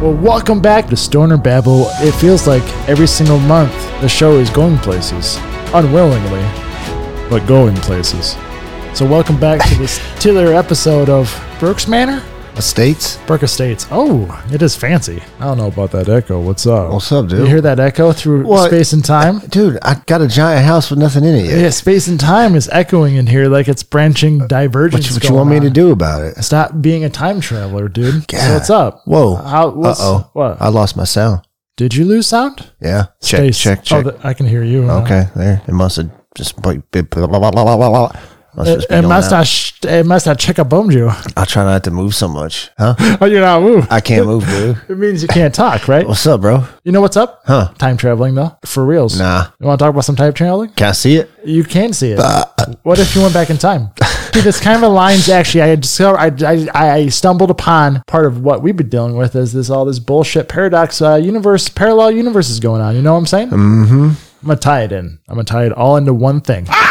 Well, welcome back to Stoner Babble. It feels like every single month the show is going places, unwillingly, but going places. So, welcome back to this titular episode of Burke's Manor, Estates? Burke Estates. Oh, it is fancy. I don't know about that echo. What's up? What's up, dude? You hear that echo through What? space and time? Dude, I got a giant house with nothing in it yet. Yeah, space and time is echoing in here like it's branching divergence. What, you- what you going want me to do about it? Stop being a time traveler, dude. So God. what's up? Whoa. How? Uh What's, oh. What? I lost my sound. Did you lose sound? Yeah. Check, Space. check, check. Oh, th- I can hear you. now. okay, there. It must have just. Blah, blah, blah, blah, blah, blah, blah. It, just be it must out. not. Sh- it must not check up bombed you. I try not to move so much. Huh? Oh, you're not move. I can't move, dude. It means you can't talk, right? What's up, bro? You know what's up? Huh? Time traveling though, for reals. Nah. You want to talk about some time traveling? Can I see it? You can see it. Uh, what if you went back in time? See, this kind of aligns. Actually, I discovered. I, I I stumbled upon part of what we've been dealing with is this all this bullshit paradox uh, universe, parallel universes going on. You know what I'm saying? Mm-hmm. I'm gonna tie it in. I'm gonna tie it all into one thing. My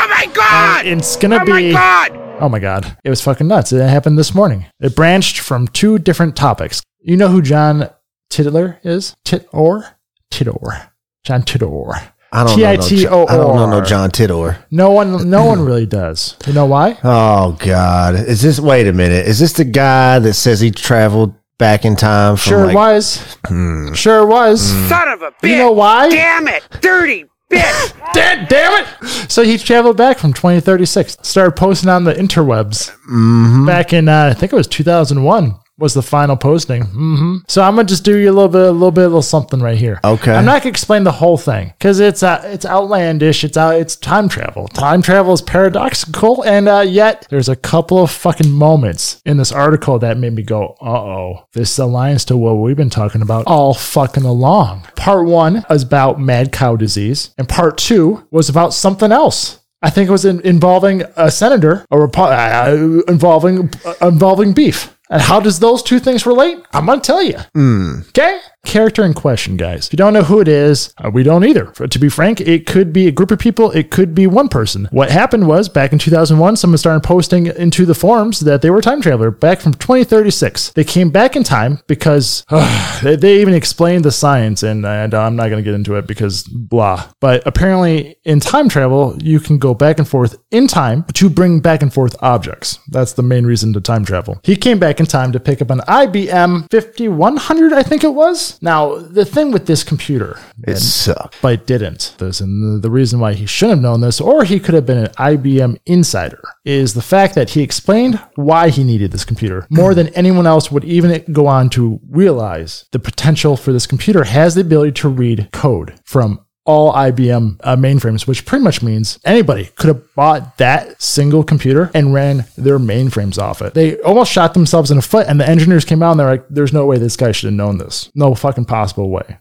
god! It's gonna oh be. my god! Oh my god, it was fucking nuts. It happened this morning. It branched from two different topics. You know who John Titler is? Titor? Titor. John Titor. I don't know. No, T-I-T-O-R. I don't know no John Titor. No one no one really does. You know why? Oh God! Is this? Wait a minute. Is this the guy that says he traveled back in time? From Sure like, was. Hmm. Sure was. Son of a bitch! You know why? Damn it! Dirty bitch! Damn, damn it! So he traveled back from 2036. Started posting on the interwebs Mm-hmm. back in uh, I think it was 2001 was the final posting. hmm So I'm gonna just do you a little bit, a little bit, a little something right here. Okay. I'm not gonna explain the whole thing because it's uh, it's outlandish. It's out. It's time travel. Time travel is paradoxical, and uh, yet there's a couple of fucking moments in this article that made me go, "Uh oh, this aligns to what we've been talking about all fucking along." Part one is about mad cow disease, and part two was about something else. I think it was in, involving a senator, or uh, involving uh, involving beef. And how does those two things relate? I'm gonna tell you. Mm. Okay? Character in question, guys. If you don't know who it is, uh, we don't either. For, to be frank, it could be a group of people, it could be one person. What happened was back in 2001, someone started posting into the forums that they were time traveler back from 2036. They came back in time because they, they even explained the science, and, and I'm not going to get into it because blah. But apparently, in time travel, you can go back and forth in time to bring back and forth objects. That's the main reason to time travel. He came back in time to pick up an IBM 5100, I think it was. Now, the thing with this computer, It sucked. but it didn't. This and the, the reason why he shouldn't have known this, or he could have been an IBM insider, is the fact that he explained why he needed this computer more than anyone else would even go on to realize. The potential for this computer has the ability to read code from all IBM uh, mainframes, which pretty much means anybody could have bought that single computer and ran their mainframes off it. They almost shot themselves in the foot, and the engineers came out and they're like, "There's no way this guy should have known this. No fucking possible way.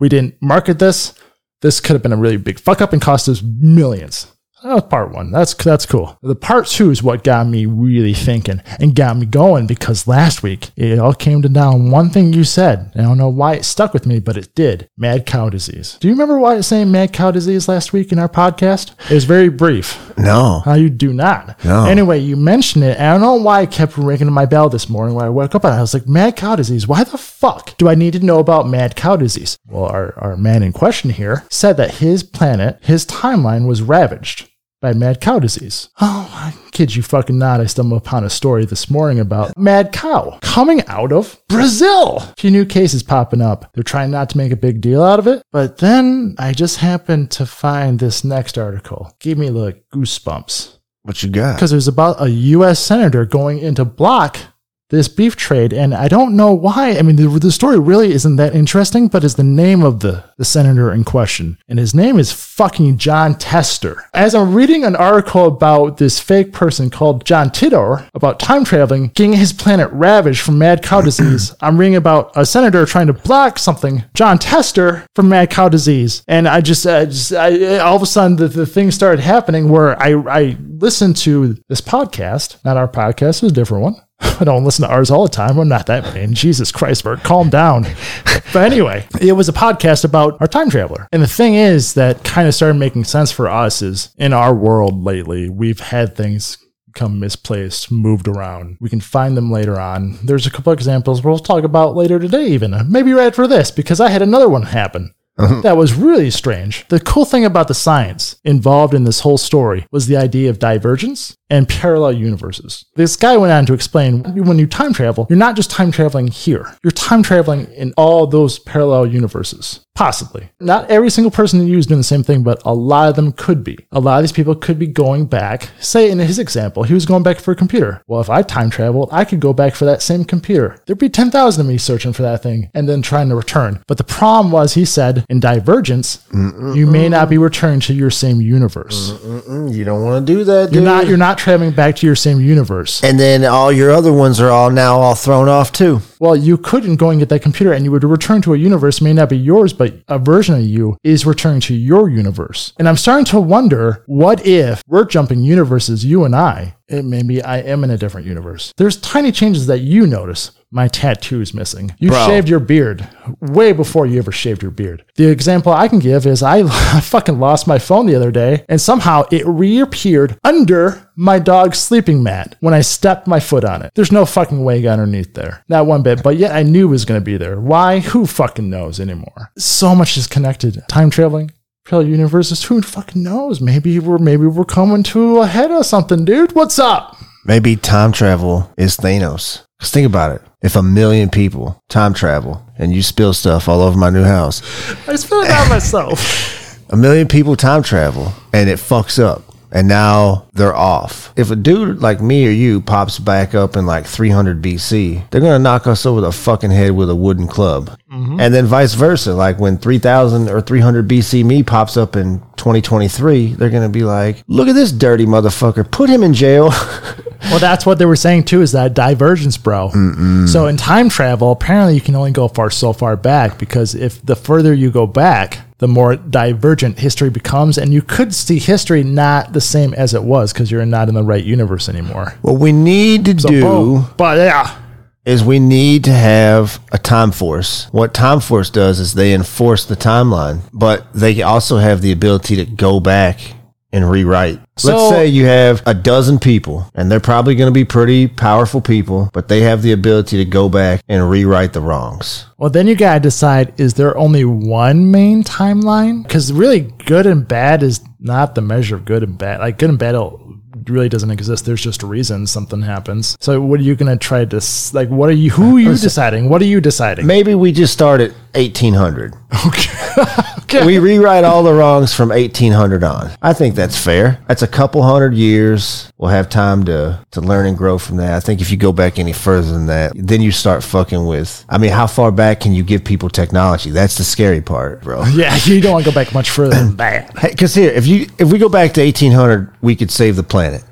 We didn't market this. This could have been a really big fuck up and cost us millions. That was part one. That's that's cool. The part two is what got me really thinking and got me going because last week it all came to down one thing you said. I don't know why it stuck with me, but it did. Mad cow disease. Do you remember why it's saying mad cow disease last week in our podcast? It was very brief. No. How you do not. No. Anyway, you mentioned it. And I don't know why I kept ringing my bell this morning when I woke up and I was like, mad cow disease. Why the fuck do I need to know about mad cow disease? Well, our, our man in question here said that his planet, his timeline was ravaged by mad cow disease. Oh, I kid you fucking not. I stumbled upon a story this morning about mad cow coming out of Brazil. A few new cases popping up. They're trying not to make a big deal out of it. But then I just happened to find this next article. Gave me like goosebumps What you got? because it was about a U.S. senator going into block this beef trade, and I don't know why. I mean, the, the story really isn't that interesting, but it's the name of the, the senator in question, and his name is fucking Jon Tester. As I'm reading an article about this fake person called John Titor about time traveling, getting his planet ravaged from mad cow disease, I'm reading about a senator trying to block something, Jon Tester, from mad cow disease, and I just, uh, just I, all of a sudden the, the thing started happening where I I listened to this podcast, not our podcast, it was a different one. I don't listen to ours all the time. I'm not that vain. Jesus Christ, Bert, calm down. but anyway, it was a podcast about our time traveler. And the thing is that kind of started making sense for us is in our world lately, we've had things become misplaced, moved around. We can find them later on. There's a couple examples we'll talk about later today, even. Maybe right for this, because I had another one happen. Uh-huh. That was really strange. The cool thing about the science involved in this whole story was the idea of divergence and parallel universes. This guy went on to explain when you time travel, you're not just time traveling here, you're time traveling in all those parallel universes. Possibly. Not every single person you is doing the same thing, but a lot of them could be. A lot of these people could be going back. Say, in his example, he was going back for a computer. Well, if I time traveled, I could go back for that same computer. There'd be 10,000 of me searching for that thing and then trying to return. But the problem was, he said, in divergence, you may not be returning to your same universe. Mm, You don't want to do that, dude. You're not, you're not traveling back to your same universe. and then all your other ones are all now all thrown off too. Well, you couldn't go and get that computer and you would return to a universe, may not be yours, but a version of you is returning to your universe. And I'm starting to wonder what if we're jumping universes, you and I, and maybe I am in a different universe. There's tiny changes that you notice. My tattoo is missing. You Bro. shaved your beard way before you ever shaved your beard. The example I can give is I, I fucking lost my phone the other day and somehow it reappeared under my dog's sleeping mat when I stepped my foot on it. There's no fucking way underneath there. Not one bit, but yet I knew it was going to be there. Why? Who fucking knows anymore? So much is connected. Time traveling, parallel universes, who fucking knows? Maybe we're maybe we're coming to a head of something, dude. What's up? Maybe time travel is Thanos. Because think about it. If a million people time travel and you spill stuff all over my new house, I spilled it out myself. a million people time travel and it fucks up and now they're off. If a dude like me or you pops back up in like 300 BC, they're going to knock us over the fucking head with a wooden club. Mm-hmm. And then vice versa. Like when 3000 or 300 BC me pops up in 2023, they're going to be like, look at this dirty motherfucker. Put him in jail. Well, that's what they were saying too, is that divergence, bro. So in time travel, apparently you can only go far so far back because if the further you go back, the more divergent history becomes, and you could see history not the same as it was because you're not in the right universe anymore. what we need to do. Boom. But yeah, is we need to have a time force. What time force does is they enforce the timeline, but they also have the ability to go back and rewrite. So- Let's say you have a dozen people, and they're probably going to be pretty powerful people, but they have the ability to go back and rewrite the wrongs. well, then you gotta decide: is there only one main timeline? Because really, good and bad is not the measure of good and bad. Like good and bad really doesn't exist. There's just a reason something happens. So what are you gonna try to like? What are you? Who are you deciding? What are you deciding? Maybe we just start at 1800. Okay. We rewrite all the wrongs from 1800 on. I think that's fair. That's a couple hundred years. We'll have time to, to learn and grow from that. I think if you go back any further than that, then you start fucking with. I mean, how far back can you give people technology? That's the scary part, bro. Yeah, you don't want to go back much further than that. Hey, because here, if you if we go back to 1800, we could save the planet.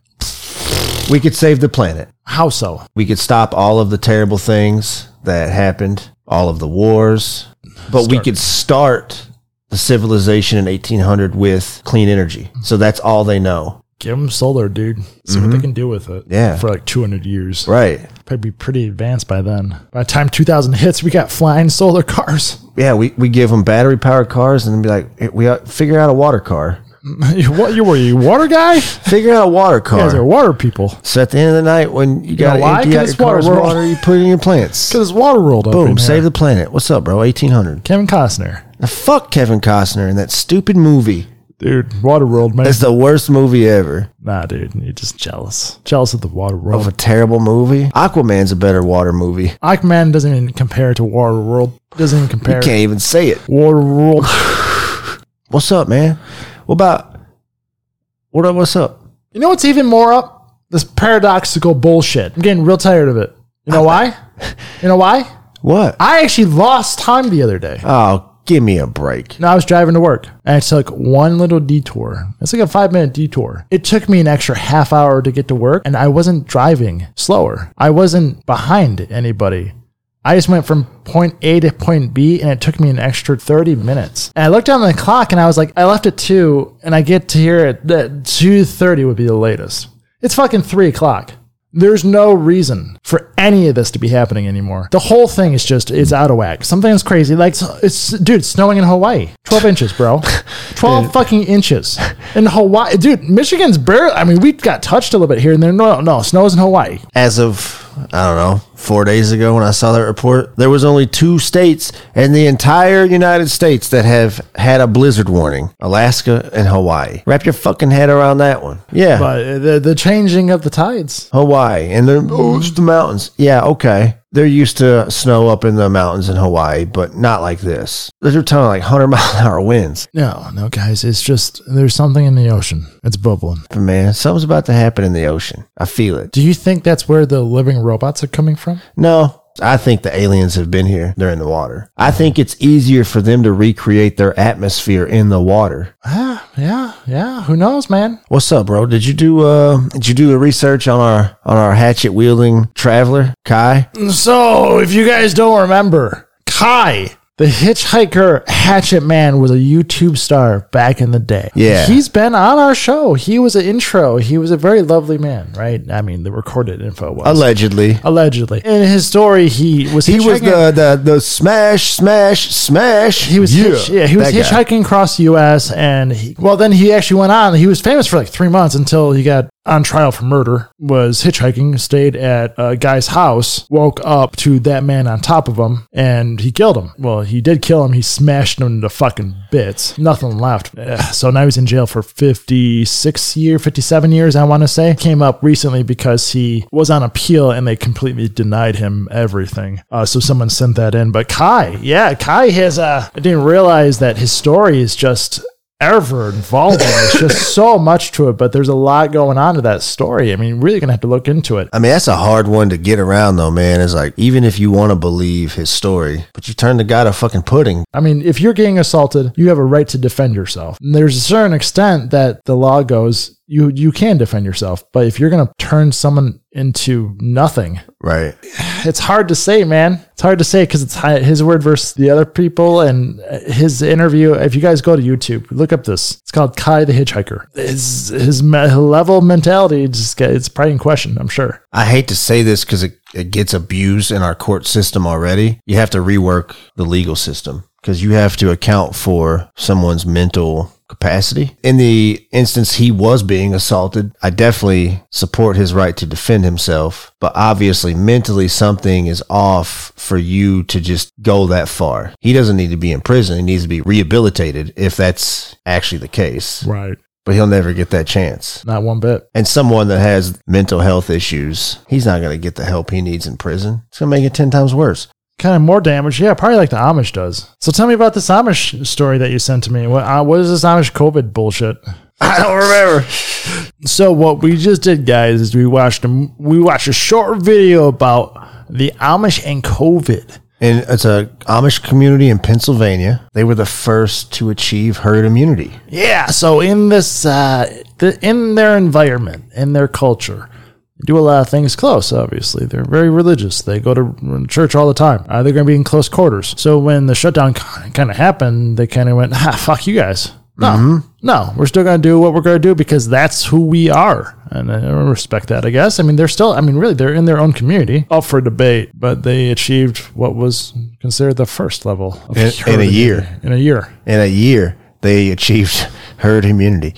We could save the planet. How so? We could stop all of the terrible things that happened, all of the wars, but we could start the civilization in 1800 with clean energy. So that's all they know. Give them solar, dude. See what they mm-hmm. can do with it. Yeah. For like 200 years. Right. Probably be pretty advanced by then. By the time 2000 hits, we got flying solar cars. Yeah, we, we give them battery powered cars and then be like, "Hey, we uh, figure out a water car. what you were you a water guy? Figure out a water You guys are water people. So at the end of the night, when you got know to empty out your car's world. water, you put it in your plants. Because it's water world up Boom, in save here. the planet. What's up, bro? 1800. Kevin Costner. Now, fuck Kevin Costner and that stupid movie. Dude, Waterworld, man. It's the worst movie ever. nah, dude, you're just jealous. Jealous of the Waterworld. Of a terrible movie. Aquaman's a better water movie. Aquaman doesn't even compare to Waterworld. Doesn't even compare. You can't even say it. Waterworld. What's up, man? What about what up? What's up? You know what's even more up? This paradoxical bullshit. I'm getting real tired of it. You know why? You know why? What? I actually lost time the other day. Oh, give me a break. No, I was driving to work and I took one little detour. It's like a five minute detour. It took me an extra half hour to get to work and I wasn't driving slower. I wasn't behind anybody. I just went from point A to point B and it took me an extra 30 minutes. And I looked down on the clock and I was like, I left at 2 and I get to here at the 2.30 would be the latest. It's fucking 3 o'clock. There's no reason for any of this to be happening anymore. The whole thing is just it's out of whack. Something's crazy. Like it's dude, it's snowing in Hawaii. Twelve inches, bro. Twelve fucking inches in Hawaii, dude. Michigan's barely. I mean, we got touched a little bit here and there. No, no, snows in Hawaii. As of I don't know, four days ago when I saw that report, there was only two states in the entire United States that have had a blizzard warning: Alaska and Hawaii. Wrap your fucking head around that one. Yeah, But uh, the the changing of the tides. Hawaii, and then oh, it's the mountains. Yeah, okay. They're used to snow up in the mountains in Hawaii, but not like this. They're telling like 100 mile an hour winds. No, no, guys. It's just there's something in the ocean. It's bubbling. But man, something's about to happen in the ocean. I feel it. Do you think that's where the living robots are coming from? No, I think the aliens have been here. They're in the water. I think it's easier for them to recreate their atmosphere in the water. Ah, yeah, yeah. Who knows, man? What's up, bro? Did you do uh did you do the research on our on our hatchet wielding traveler, Kai? So, if you guys don't remember, Kai, the hitchhiker hatchet man, was a YouTube star back in the day. Yeah. He's been on our show. He was an intro. He was a very lovely man, right? I mean, the recorded info was. Allegedly. Allegedly. In his story, he was He was the, the the smash smash smash. He was hitch- yeah, he was that guy. hitchhiking across the U.S. and he, well, then he actually went on. He was famous for like three months until he got on trial for murder. Was hitchhiking, stayed at a guy's house, woke up to that man on top of him, and he killed him. Well, he did kill him. He smashed him into fucking bits. Nothing left. So now he's in jail for fifty six year, fifty seven years. I want to say came up recently because he was on appeal and they completely denied him everything. Uh, so someone sent that in. But Kai, yeah, Kai has. Uh, I didn't realize that his story is just ever involving. It's just so much to it, but there's a lot going on to that story. I mean, really gonna have to look into it. I mean, that's a hard one to get around, though, man. It's like, even if you want to believe his story, but you turn the guy to fucking pudding. I mean, if you're getting assaulted, you have a right to defend yourself. And there's a certain extent that the law goes, you you can defend yourself, but if you're gonna turn someone into nothing, Right. It's hard to say, man. It's hard to say because it's his word versus the other people and his interview. If you guys go to YouTube, look up this. It's called Kai the Hitchhiker. His his level mentality just it's probably in question. I'm sure. I hate to say this because it, it gets abused in our court system already. You have to rework the legal system because you have to account for someone's mental capacity. In the instance he was being assaulted, I definitely support his right to defend himself. But obviously, mentally, something is off for you to just go that far. He doesn't need to be in prison. He needs to be rehabilitated if that's actually the case. Right. But he'll never get that chance. Not one bit. And someone that has mental health issues, he's not going to get the help he needs in prison. It's going to make it 10 times worse. Kind of more damage. Yeah, probably like the Amish does. So tell me about this Amish story that you sent to me. What, uh, what is this Amish COVID bullshit? I don't remember. So what we just did, guys, is we watched a, we watched a short video about the Amish and COVID. And it's a Amish community in Pennsylvania. They were the first to achieve herd immunity. Yeah. So in this, uh, the, in their environment, in their culture, do a lot of things close. Obviously, they're very religious. They go to church all the time. Uh, they're going to be in close quarters. So when the shutdown kind of happened, they kind of went, "Ah, fuck you guys." No, no, we're still going to do what we're going to do because that's who we are. And I respect that, I guess. I mean, they're still, I mean, really, they're in their own community, up for debate, but they achieved what was considered the first level of In- in a year. In a year. In a year, they achieved herd immunity.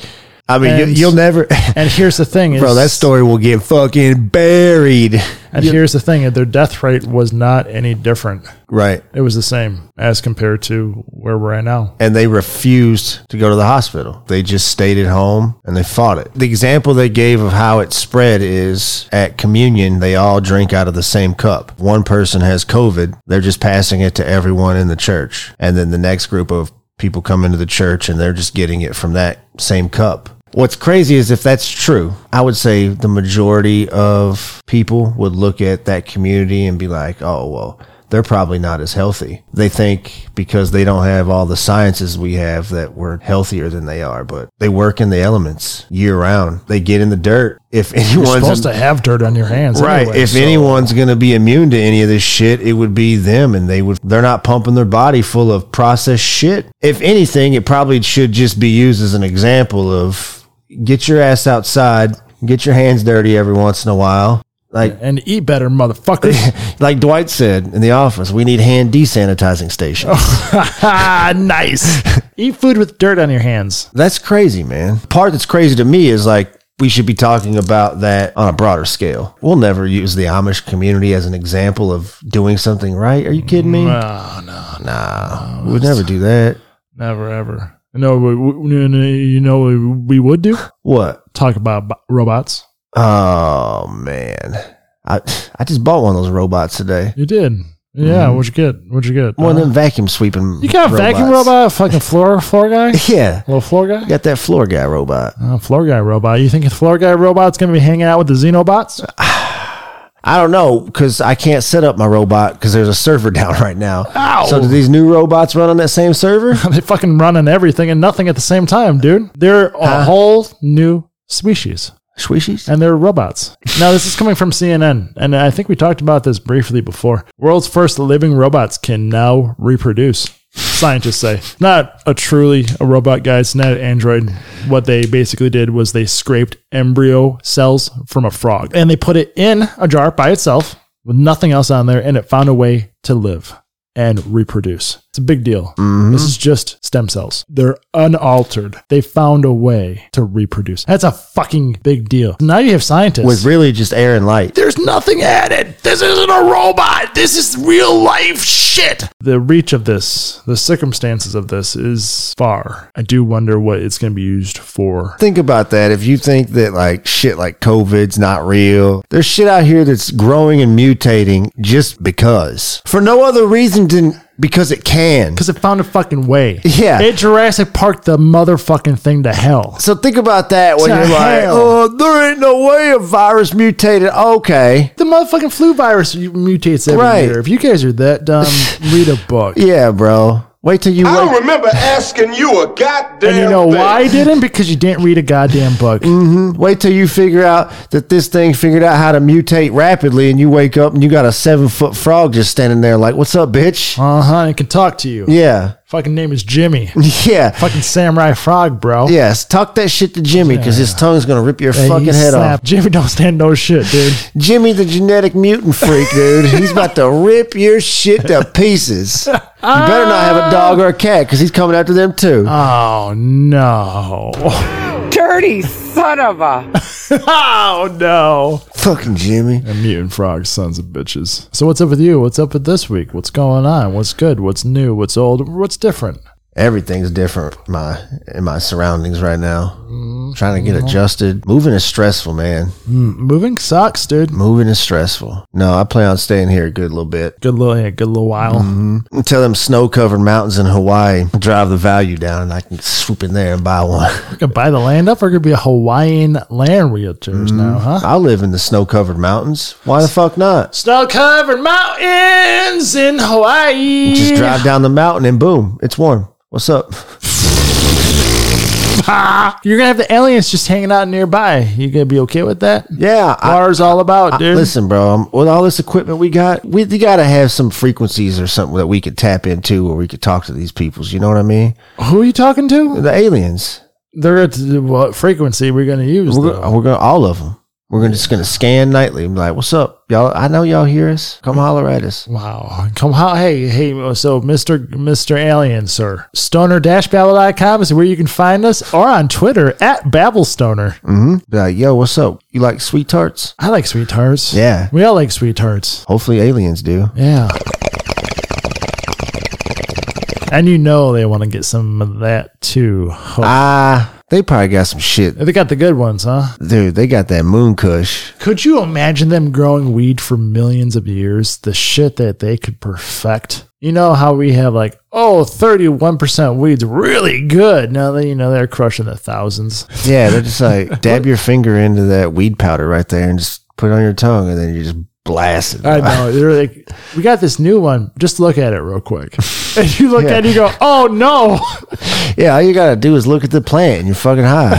I mean, you, And- you'll never, And here's the thing, is, bro, that story will get fucking buried. And here's the thing: their death rate was not any different. Right. It was the same as compared to where we're at now. and they refused to go to the hospital. They just stayed at home and they fought it. The example they gave of how it spread is at communion, they all drink out of the same cup. One person has COVID, they're just passing it to everyone in the church. And then the next group of people come into the church and they're just getting it from that same cup. What's crazy is if that's true, I would say the majority of people would look at that community and be like, oh, well, they're probably not as healthy. They think because they don't have all the sciences we have that we're healthier than they are, but they work in the elements year round. They get in the dirt. If You're anyone's supposed to have dirt on your hands, Right. anyway, if so- anyone's going to be immune to any of this shit, it would be them and they would they're not pumping their body full of processed shit. If anything, it probably should just be used as an example of get your ass outside, get your hands dirty every once in a while. Like And eat better, motherfuckers. like Dwight said in the office, we need hand desanitizing stations. nice. Eat food with dirt on your hands. That's crazy, man. Part that's crazy to me is like we should be talking about that on a broader scale. We'll never use the Amish community as an example of doing something right. Are you kidding me? No, no. Nah, we would never do that. Never, ever. No, you know what we would do? What? Talk about robots. Oh man, I I just bought one of those robots today. You did. Yeah, what'd you get? What'd you get? One of Uh, them vacuum sweeping. you got a vacuum robot, fucking floor floor guy? Yeah, Little floor guy? got that floor guy robot. Oh, floor guy robot. You think the floor guy robot's gonna be hanging out with the Xenobots? I don't know because I can't set up my robot because there's a server down right now. Ow. So do these new robots run on that same server? they fucking running everything and nothing at the same time, dude. They're a whole new species. Swishies? and they're robots. Now, this is coming from CNN, and I think we talked about this briefly before. World's first living robots can now reproduce. Scientists say not a truly a robot, guys. Not an android. What they basically did was they scraped embryo cells from a frog and they put it in a jar by itself with nothing else on there, and it found a way to live and reproduce. It's a big deal. Mm-hmm. This is just stem cells. They're unaltered. They found a way to reproduce. That's a fucking big deal. Now you have scientists. With really just air and light. There's nothing added. This isn't a robot. This is real life shit. The reach of this, the circumstances of this is far. I do wonder what it's going to be used for. Think about that. If you think that like shit like COVID's not real, there's shit out here that's growing and mutating just because. For no other reason than because it can. Because it found a fucking way. Yeah. It Jurassic Park the motherfucking thing to hell. So think about that when To you're like, hell. oh, there ain't no way a virus mutated. Okay. The motherfucking flu virus mutates every Right. year. If you guys are that dumb, read a book. Yeah, bro. Wait till you I wake don't remember asking you a goddamn And you know thing. why I didn't? Because you didn't read a goddamn book. mm-hmm. Wait till you figure out that this thing figured out how to mutate rapidly, and you wake up and you got a seven foot frog just standing there, like, "What's up, bitch?" Uh huh. It can talk to you. Yeah, Fucking name is Jimmy. yeah, fucking samurai frog, bro. yes. Talk that shit to Jimmy because his tongue's gonna rip your Hey, fucking he head slapped. off. Jimmy don't stand no shit, dude. Jimmy, the genetic mutant freak, dude. He's about to rip your shit to pieces. You better not have a dog or a cat because he's coming after them too. Oh no. Dirty son of a. Oh no. Fucking Jimmy. And mutant frogs, sons of bitches. So what's up with you? What's up with this week? What's going on? What's good? What's new? What's old? What's different? Everything's different in my in my surroundings right now. Mm-hmm. Trying to get mm-hmm. adjusted. Moving is stressful, man. Mm, moving sucks, dude. Moving is stressful. No, I plan on staying here a good little bit. Good little, yeah, good little while. Mm-hmm. Until them snow covered mountains in Hawaii drive the value down and I can swoop in there and buy one. We can buy the land up. We're gonna be a Hawaiian land realtors mm-hmm. now, huh? I'll live in the snow covered mountains. Why the fuck not? Snow covered mountains in Hawaii. Just drive down the mountain and boom, it's warm. What's up? You're gonna have the aliens just hanging out nearby. You gonna be okay with that? Yeah, I, Water's all about, dude. listen, bro. um, With all this equipment we got, we, we got to have some frequencies or something that we could tap into, where we could talk to these peoples. You know what I mean? Who are you talking to? The aliens. They're at what frequency we're gonna use? We're gonna, we're gonna all of them. We're gonna just gonna scan nightly. and be like, what's up, y'all? I know y'all hear us. Come holler at us. Wow. Come how hey, hey, so Mr. Mr. Alien, sir. Stoner-babble.com is where you can find us or on Twitter at Babblestoner. Be like, yo, what's up? You like sweet tarts? I like sweet tarts. Yeah. We all like sweet tarts. Hopefully, aliens do. Yeah. And you know they want to get some of that too. Ho- Ah, they probably got some shit, they got the good ones, huh? dude. They got that moon kush. Could you imagine them growing weed for millions of years? The shit that they could perfect. You know how we have like, oh, 31% weed's really good. Now that you know, they're crushing the thousands. Yeah, they're just like dab your finger into that weed powder right there and just put it on your tongue, and then you just blast it. I know. They're like, we got this new one. Just look at it real quick. And you look Yeah. at it, you go, oh no. Yeah, all you gotta do is look at the plant, and you're fucking high.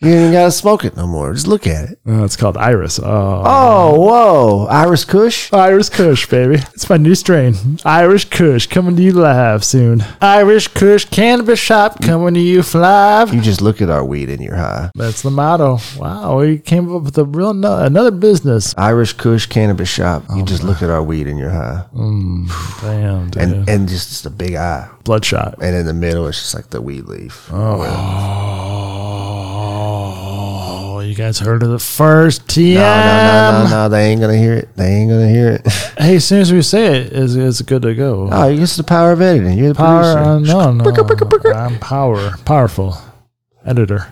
You ain't gotta smoke it no more. Just look at it. Oh, it's called Iris. Oh. Oh, whoa. Iris Kush? Irish Kush, baby. It's my new strain. Irish Kush coming to you live soon. Irish Kush Cannabis Shop coming to you live. You just look at our weed and you're high. That's the motto. Wow, we came up with a real no- another business. Irish Kush Cannabis Shop. You oh, just look at our weed and you're high. Mm, damn, dude. And and just, just a big eye. Bloodshot. And in the middle, it's just like the weed leaf. Oh, guys heard of the first TM? No, no, no, no, no. They ain't gonna hear it. They ain't gonna hear it. Hey, as soon as we say it, it's, it's good to go. oh, it's the power of editing. You're the Power, producer. uh, no, no. I'm power, powerful editor.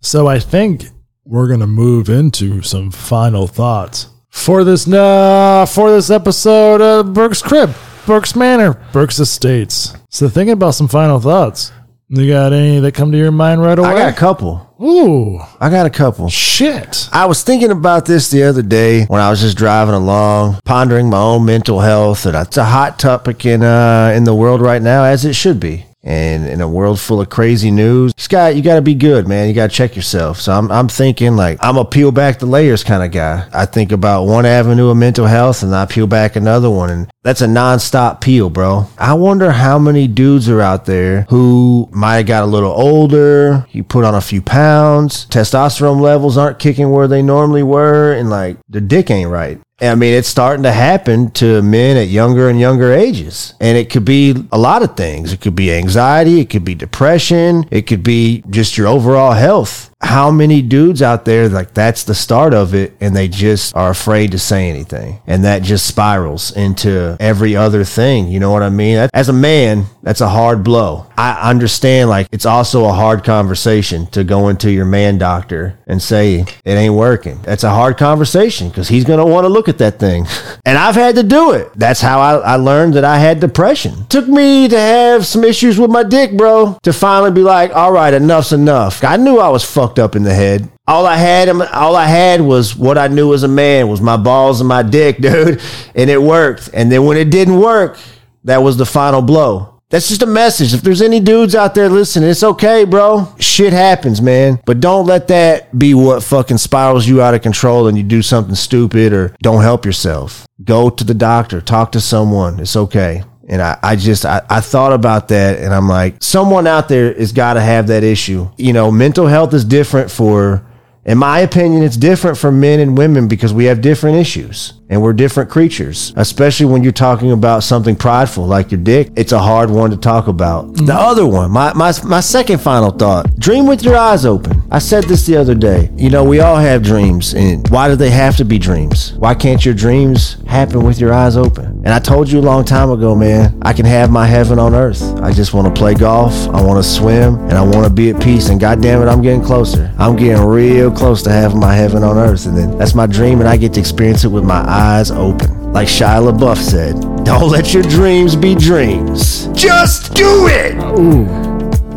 So I think we're gonna move into some final thoughts for this uh, for this episode of Burke's Crib, Burke's Manor, Burke's Estates. So thinking about some final thoughts. You got any that come to your mind right away? I got a couple. Ooh, I got a couple. shit. I was thinking about this the other day when I was just driving along, pondering my own mental health, and it's a hot topic in uh, in the world right now, as it should be. And in a world full of crazy news, Scott, you got to be good, man. You got to check yourself. So I'm, I'm thinking like I'm a peel back the layers kind of guy. I think about one avenue of mental health, and I peel back another one, and that's a nonstop peel, bro. I wonder how many dudes are out there who might have got a little older, you put on a few pounds, testosterone levels aren't kicking where they normally were, and like the dick ain't right. I mean, it's starting to happen to men at younger and younger ages. And it could be a lot of things. It could be anxiety, it could be depression, it could be just your overall health. How many dudes out there, like, that's the start of it, and they just are afraid to say anything. And that just spirals into every other thing. You know what I mean? As a man, that's a hard blow. I understand, like, it's also a hard conversation to go into your man doctor and say, it ain't working. That's a hard conversation because he's going to want to look at that thing. And I've had to do it. That's how I, I learned that I had depression. Took me to have some issues with my dick, bro, to finally be like, all right, enough's enough. I knew I was fucked up in the head. All I had, all I had was what I knew as a man was my balls and my dick, dude, and it worked. And then when it didn't work, that was the final blow. That's just a message. If there's any dudes out there listening, it's okay, bro. Shit happens, man. But don't let that be what fucking spirals you out of control and you do something stupid or don't help yourself. Go to the doctor, talk to someone. It's okay. And I, I just, I, I thought about that and I'm like, someone out there has got to have that issue. You know, mental health is different for, in my opinion, it's different for men and women because we have different issues and we're different creatures, especially when you're talking about something prideful like your dick. It's a hard one to talk about. The mm-hmm. other one, my, my, my second final thought dream with your eyes open. I said this the other day. You know, we all have dreams, and why do they have to be dreams? Why can't your dreams happen with your eyes open? And I told you a long time ago, man, I can have my heaven on earth. I just want to play golf, I want to swim, and I want to be at peace. And God damn it, I'm getting closer. I'm getting real close to having my heaven on earth. And then that's my dream, and I get to experience it with my eyes open. Like Shia LaBeouf said, don't let your dreams be dreams. Just do it! Ooh.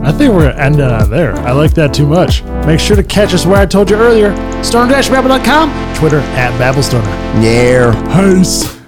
I think we're gonna end it on there. I like that too much. Make sure to catch us where I told you earlier. Stoner-babble.com, Twitter at Babblestoner. Yeah. Peace.